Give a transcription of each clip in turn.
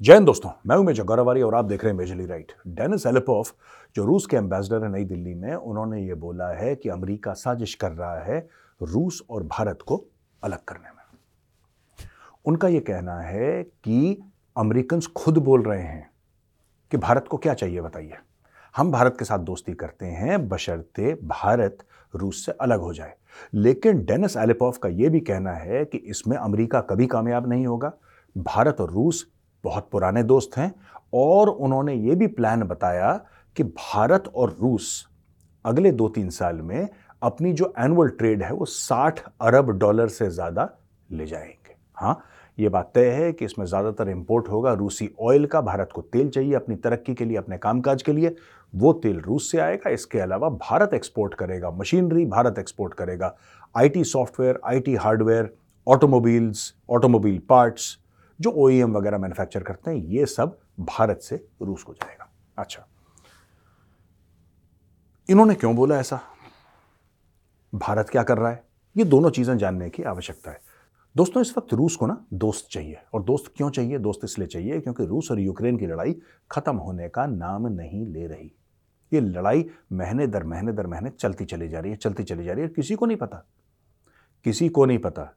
जैन दोस्तों, मैं हूँ मेजर गौरवारी और आप देख रहे हैं मेजली राइट। डेनिस एलिपोफ जो रूस के एम्बेसडर है नई दिल्ली में, उन्होंने ये बोला है कि अमेरिका साजिश कर रहा है रूस और भारत को अलग करने में। उनका यह कहना है कि अमेरिकन खुद बोल रहे हैं कि भारत को क्या चाहिए, बताइए। हम भारत के साथ दोस्ती करते हैं, बशर्ते भारत रूस से अलग हो जाए। लेकिन डेनिस एलिपोफ का यह भी कहना है कि इसमें अमेरिका कभी कामयाब नहीं होगा। भारत और रूस बहुत पुराने दोस्त हैं और उन्होंने ये भी प्लान बताया कि भारत और रूस अगले दो तीन साल में अपनी जो एनुअल ट्रेड है वो 60 अरब डॉलर से ज़्यादा ले जाएँगे। हाँ ये बात तय है कि इसमें ज़्यादातर इंपोर्ट होगा रूसी ऑयल का। भारत को तेल चाहिए अपनी तरक्की के लिए, अपने कामकाज के लिए। वो तेल रूस से आएगा, इसके अलावा भारत एक्सपोर्ट करेगा मशीनरी भारत एक्सपोर्ट करेगा। IT software IT hardware automobiles automobile parts जो ओ वगैरह मैन्युफैक्चर करते हैं, ये सब भारत से रूस को जाएगा। अच्छा। इन्होंने क्यों बोला ऐसा? भारत क्या कर रहा है? ये दोनों चीज़ें जानने की आवश्यकता है। दोस्तों, इस वक्त रूस को ना दोस्त चाहिए। और दोस्त क्यों चाहिए? दोस्त इसलिए चाहिए क्योंकि रूस और यूक्रेन की लड़ाई खत्म होने का नाम नहीं ले रही। ये लड़ाई महीने दर महीने दर महीने चलती चली जा रही है, चलती चली जा रही है। किसी को नहीं पता। किसी को नहीं पता।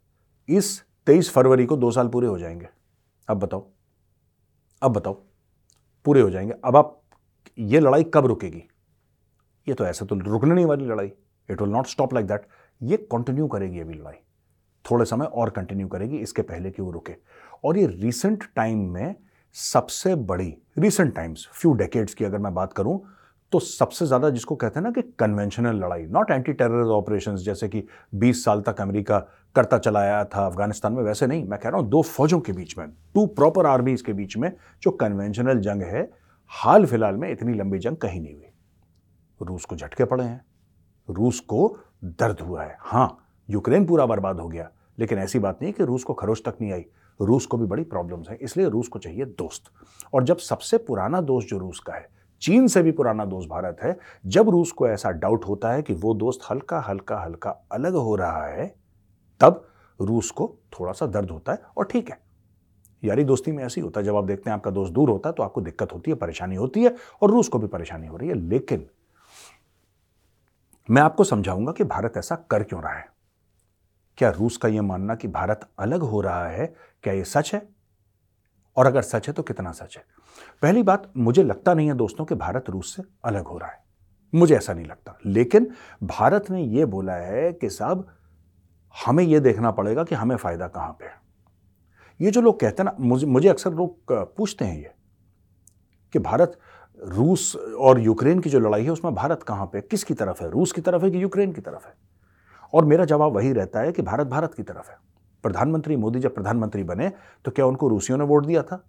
इस तेईस फरवरी को दो साल पूरे हो जाएँगे। अब बताओ। अब बताओ। पूरे हो जाएँगे। अब आप, ये लड़ाई कब रुकेगी? ये तो ऐसे तो रुकने नहीं वाली लड़ाई। It will not stop like that ये कंटिन्यू करेगी अभी लड़ाई। थोड़े समय और कंटिन्यू करेगी, इसके पहले कि वो रुके। और ये रिसेंट टाइम में सबसे बड़ी रिसेंट टाइम्स फ्यू डेकेड्स की अगर मैं बात करूँ तो सबसे ज़्यादा जिसको कहते हैं ना कि कन्वेंशनल लड़ाई नॉट एंटी टेरर ऑपरेशन जैसे कि 20 साल तक अमेरिका करता चला आया था अफ़गानिस्तान में, वैसे नहीं। मैं कह रहा हूँ दो फौजों के बीच में टू प्रॉपर आर्मीज के बीच में जो कन्वेंशनल जंग है, हाल फ़िलहाल में इतनी लंबी जंग कहीं नहीं हुई। रूस को झटके पड़े हैं। रूस को दर्द हुआ है। हाँ यूक्रेन पूरा बर्बाद हो गया, लेकिन ऐसी बात नहीं कि रूस को खरोच तक नहीं आई। रूस को भी बड़ी प्रॉब्लम्स हैं, इसलिए रूस को चाहिए दोस्त। और जब सबसे पुराना दोस्त जो रूस का है चीन से भी पुराना दोस्त भारत है। जब रूस को ऐसा डाउट होता है कि वो दोस्त हल्का हल्का हल्का अलग हो रहा है, तब रूस को थोड़ा सा दर्द होता है और ठीक है। यारी दोस्ती में ऐसी होता है। जब आप देखते हैं आपका दोस्त दूर होता है तो आपको दिक्कत होती है, परेशानी होती है और रूस को भी परेशानी हो रही है। लेकिन मैं आपको समझाऊँगा कि भारत ऐसा कर क्यों रहा है। क्या रूस का यह मानना कि भारत अलग हो रहा है, क्या यह सच है? और अगर सच है तो कितना सच है? पहली बात, मुझे लगता नहीं है दोस्तों कि भारत रूस से अलग हो रहा है। मुझे ऐसा नहीं लगता। लेकिन भारत ने यह बोला है कि साहब, हमें यह देखना पड़ेगा कि हमें फ़ायदा कहाँ पे है। ये जो लोग कहते हैं ना, मुझे मुझे अक्सर लोग पूछते हैं ये कि भारत रूस और यूक्रेन की जो लड़ाई है, उसमें भारत कहाँ पे किसकी तरफ़ है? रूस की तरफ़ है कि यूक्रेन की तरफ़ है? और मेरा जवाब वही रहता है कि भारत भारत की तरफ़ है। प्रधानमंत्री मोदी जब प्रधानमंत्री बने तो क्या उनको रूसियों ने वोट दिया था?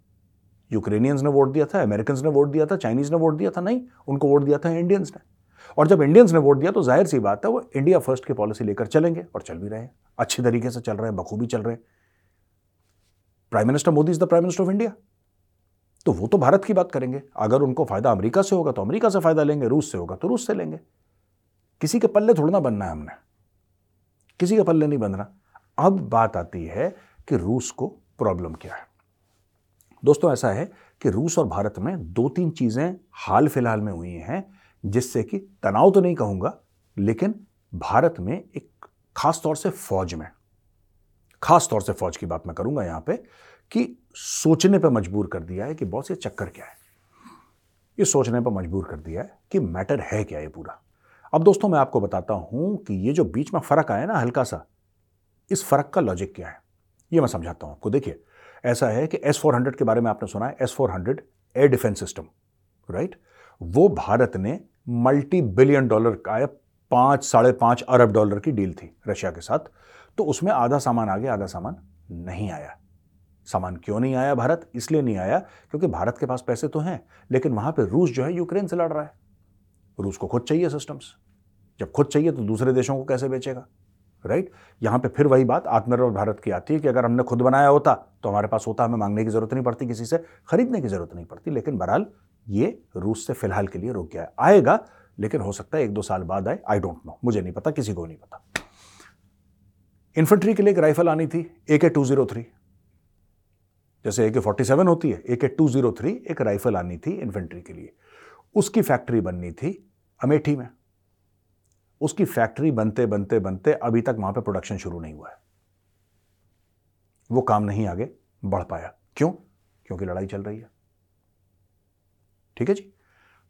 यूक्रेनियंस ने वोट दिया था? अमेरिकन ने वोट दिया था? चाइनीज़ ने वोट दिया था? नहीं, उनको वोट दिया था इंडियंस ने। और जब इंडियंस ने वोट दिया तो ज़ाहिर सी बात है, वो इंडिया फ़र्स्ट की पॉलिसी लेकर चलेंगे और चल भी रहे हैं। अच्छे तरीके से चल रहे हैं, बखूबी चल रहे हैं। Prime minister Modi is the prime minister of India तो वो तो भारत की बात करेंगे। अगर उनको फ़ायदा अमेरिका से होगा तो अमेरिका से फ़ायदा लेंगे, रूस से होगा तो रूस से लेंगे। किसी के पल्ले थोड़ा ना बनना है हमने। किसी के पल्ले नहीं बनना अब बात आती है कि रूस को प्रॉब्लम क्या है। दोस्तों, ऐसा है कि रूस और भारत में दो तीन चीज़ें हाल फ़िलहाल में हुई हैं, जिससे कि तनाव तो नहीं कहूँगा, लेकिन भारत में एक खास तौर से फौज में, खास तौर से फौज की बात मैं करूँगा यहाँ पे, कि सोचने पर मजबूर कर दिया है कि बॉस ये चक्कर क्या है। ये सोचने पर मजबूर कर दिया है कि मैटर है क्या ये पूरा। अब दोस्तों, मैं आपको बताता हूँ कि ये जो बीच में फ़र्क आया ना, हल्का सा इस फ़र्क का लॉजिक क्या है? ये मैं समझाता हूँ आपको। देखिए, ऐसा है कि एस फोर हंड्रेड के बारे में आपने सुना है S four hundred air defence system right वो भारत ने मल्टी बिलियन डॉलर का पाँच, साढ़े पाँच अरब डॉलर की डील थी रशिया के साथ। तो उसमें आधा सामान आ गया, आधा सामान नहीं आया। सामान क्यों नहीं आया भारत? इसलिए नहीं आया क्योंकि भारत के पास पैसे तो हैं, लेकिन वहाँ पे रूस जो है यूक्रेन से लड़ रहा है। रूस को खुद चाहिए सिस्टम्स जब खुद चाहिए तो दूसरे देशों को कैसे बेचेगा? राइट? यहाँ पे फिर वही बात आत्मनिर्भर भारत की आती है कि अगर हमने खुद बनाया होता तो हमारे पास होता, हमें मांगने की ज़रूरत नहीं पड़ती, किसी से खरीदने की ज़रूरत नहीं पड़ती, लेकिन बहरहाल ये रूस से फ़िलहाल के लिए रुक गया है। आएगा, लेकिन हो सकता है एक दो साल बाद आए आई डोंट नो मुझे नहीं पता, किसी को नहीं पता। इन्फेंट्री के लिए एक राइफल आनी थी ए के टू ज़ीरो थ्री जैसे ए के फोर्टी सेवन होती है A K two zero three एक राइफल आनी थी इन्फेंट्री के लिए। उसकी फैक्ट्री बननी थी अमेठी में। उसकी फैक्ट्री बनते बनते बनते अभी तक वहाँ पे प्रोडक्शन शुरू नहीं हुआ है। वो काम नहीं आगे बढ़ पाया। क्यों? क्योंकि लड़ाई चल रही है। ठीक है जी?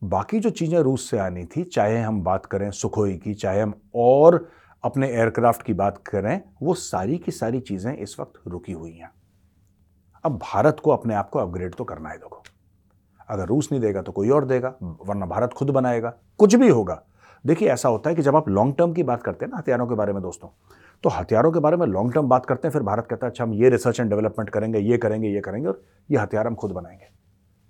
बाकी जो चीज़ें रूस से आनी थी, चाहे हम बात करें सुखोई की, चाहे हम और अपने एयरक्राफ्ट की बात करें, वो सारी की सारी चीज़ें इस वक्त रुकी हुई हैं। अब भारत को अपने आप को अपग्रेड तो करना है, देखो। अगर रूस नहीं देगा तो कोई और देगा, वरना भारत खुद बनाएगा। कुछ भी होगा देखिए, ऐसा होता है कि जब आप लॉन्ग टर्म की बात करते हैं ना, हथियारों के बारे में दोस्तों तो हथियारों के बारे में लॉन्ग टर्म बात करते हैं, फिर भारत कहता है अच्छा हम ये रिसर्च एंड डेवलपमेंट करेंगे, ये करेंगे ये करेंगे, और ये हथियार हम खुद बनाएँगे.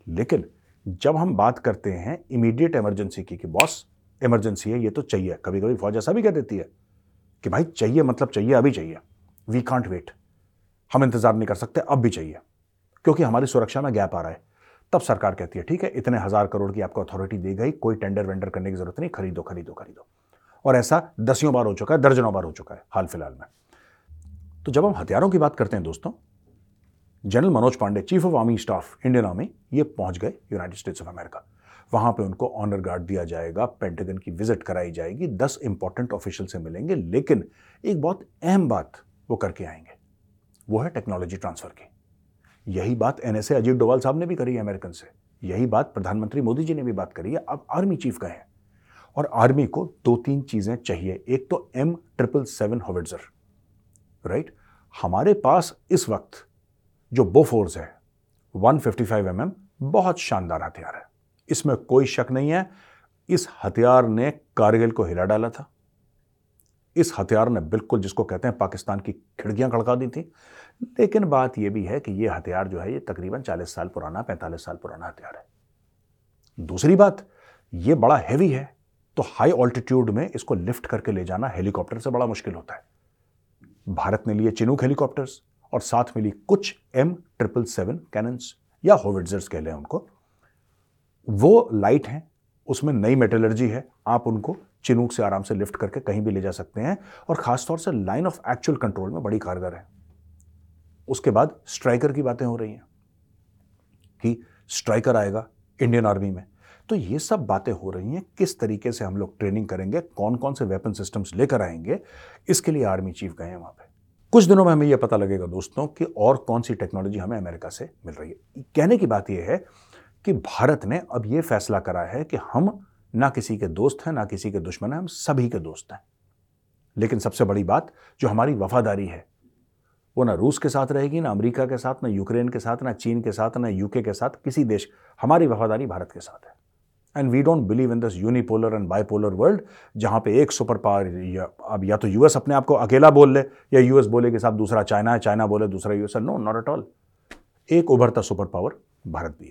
लेकिन जब हम बात करते हैं इमीडिएट इमरजेंसी की, कि बॉस इमरजेंसी है, ये तो चाहिए। कभी कभी फौज ऐसा भी कह देती है कि, भाई, चाहिए मतलब चाहिए, अभी चाहिए। वी कांट वेट हम इंतज़ार नहीं कर सकते, अब भी चाहिए। क्योंकि हमारी सुरक्षा में गैप आ रहा है। तब सरकार कहती है, ठीक है, इतने हज़ार करोड़ की आपको अथॉरिटी दी गई, कोई टेंडर वेंडर करने की ज़रूरत नहीं, खरीदो खरीदो खरीदो। और ऐसा दसियों बार हो चुका है, दर्जनों बार हो चुका है हाल फ़िलहाल में। तो जब हम हथियारों की बात करते हैं दोस्तों, general Manoj Pande chief of army staff Indian army ये पहुँच गए यूनाइटेड स्टेट्स ऑफ़ अमेरिका वहाँ पे उनको ऑनर गार्ड दिया जाएगा पेंटागन की विज़िट कराई जाएगी, दस इंपॉर्टेंट ऑफिशियल से मिलेंगे, लेकिन एक बहुत अहम बात वो करके आएँगे, वो है टेक्नोलॉजी ट्रांसफ़र की। यही बात एनएसए अजीत डोवाल साहब ने भी करी है अमेरिकन से। यही बात प्रधानमंत्री मोदी जी ने भी बात करी है। अब आर्मी चीफ का है? और आर्मी को दो तीन चीज़ें चाहिए। एक तो M triple seven howitzer right हमारे पास इस वक्त जो बोफोर्स है 155 फिफ्टी mm बहुत शानदार हथियार है। इसमें कोई शक नहीं है। इस हथियार ने कारगिल को हिला डाला था। इस हथियार ने बिल्कुल जिसको कहते हैं पाकिस्तान की खिड़कियाँ खड़का दी थी। लेकिन बात यह भी है कि यह हथियार जो है, ये तकरीबन 40 साल पुराना 45 साल पुराना हथियार है। दूसरी बात यह बड़ा हैवी है तो हाई ऑल्टीट्यूड में इसको लिफ्ट करके ले जाना हेलीकॉप्टर से बड़ा मुश्किल होता है। भारत ने लिए चिनूक हेलीकॉप्टर्स और साथ में मिली कुछ एम ट्रिपल सेवन कैनन्स या होविट्जर्स कह लें उनको। वो लाइट हैं, उसमें नई मेटलर्जी है, आप उनको चिनूक से आराम से लिफ्ट करके कहीं भी ले जा सकते हैं और खासतौर से लाइन ऑफ़ एक्चुअल कंट्रोल में बड़ी कारगर है। उसके बाद स्ट्राइकर की बातें हो रही हैं कि स्ट्राइकर आएगा इंडियन आर्मी में। तो ये सब बातें हो रही हैं, किस तरीके से हम लोग ट्रेनिंग करेंगे कौन कौन से वेपन सिस्टम्स लेकर आएँगे, इसके लिए आर्मी चीफ गए हैं वहाँ पे। कुछ दिनों में हमें यह पता लगेगा दोस्तों कि और कौन सी टेक्नोलॉजी हमें अमेरिका से मिल रही है। कहने की बात यह है कि भारत ने अब यह फैसला करा है कि हम ना किसी के दोस्त हैं, ना किसी के दुश्मन हैं, हम सभी के दोस्त हैं। लेकिन सबसे बड़ी बात, जो हमारी वफादारी है, वो ना रूस के साथ रहेगी, ना अमेरिका के साथ, ना यूक्रेन के साथ, ना चीन के साथ, ना यूके के साथ, किसी देश, हमारी वफादारी भारत के साथ है। And we don't believe in this unipolar and bipolar world जहाँ पे एक सुपर पावर या, अब या तो यूएस अपने आप को अकेला बोल ले, या यूएस बोले कि साहब दूसरा चाइना है चाइना बोले, दूसरा US no not at all एक उभरता सुपर पावर भारत भी है।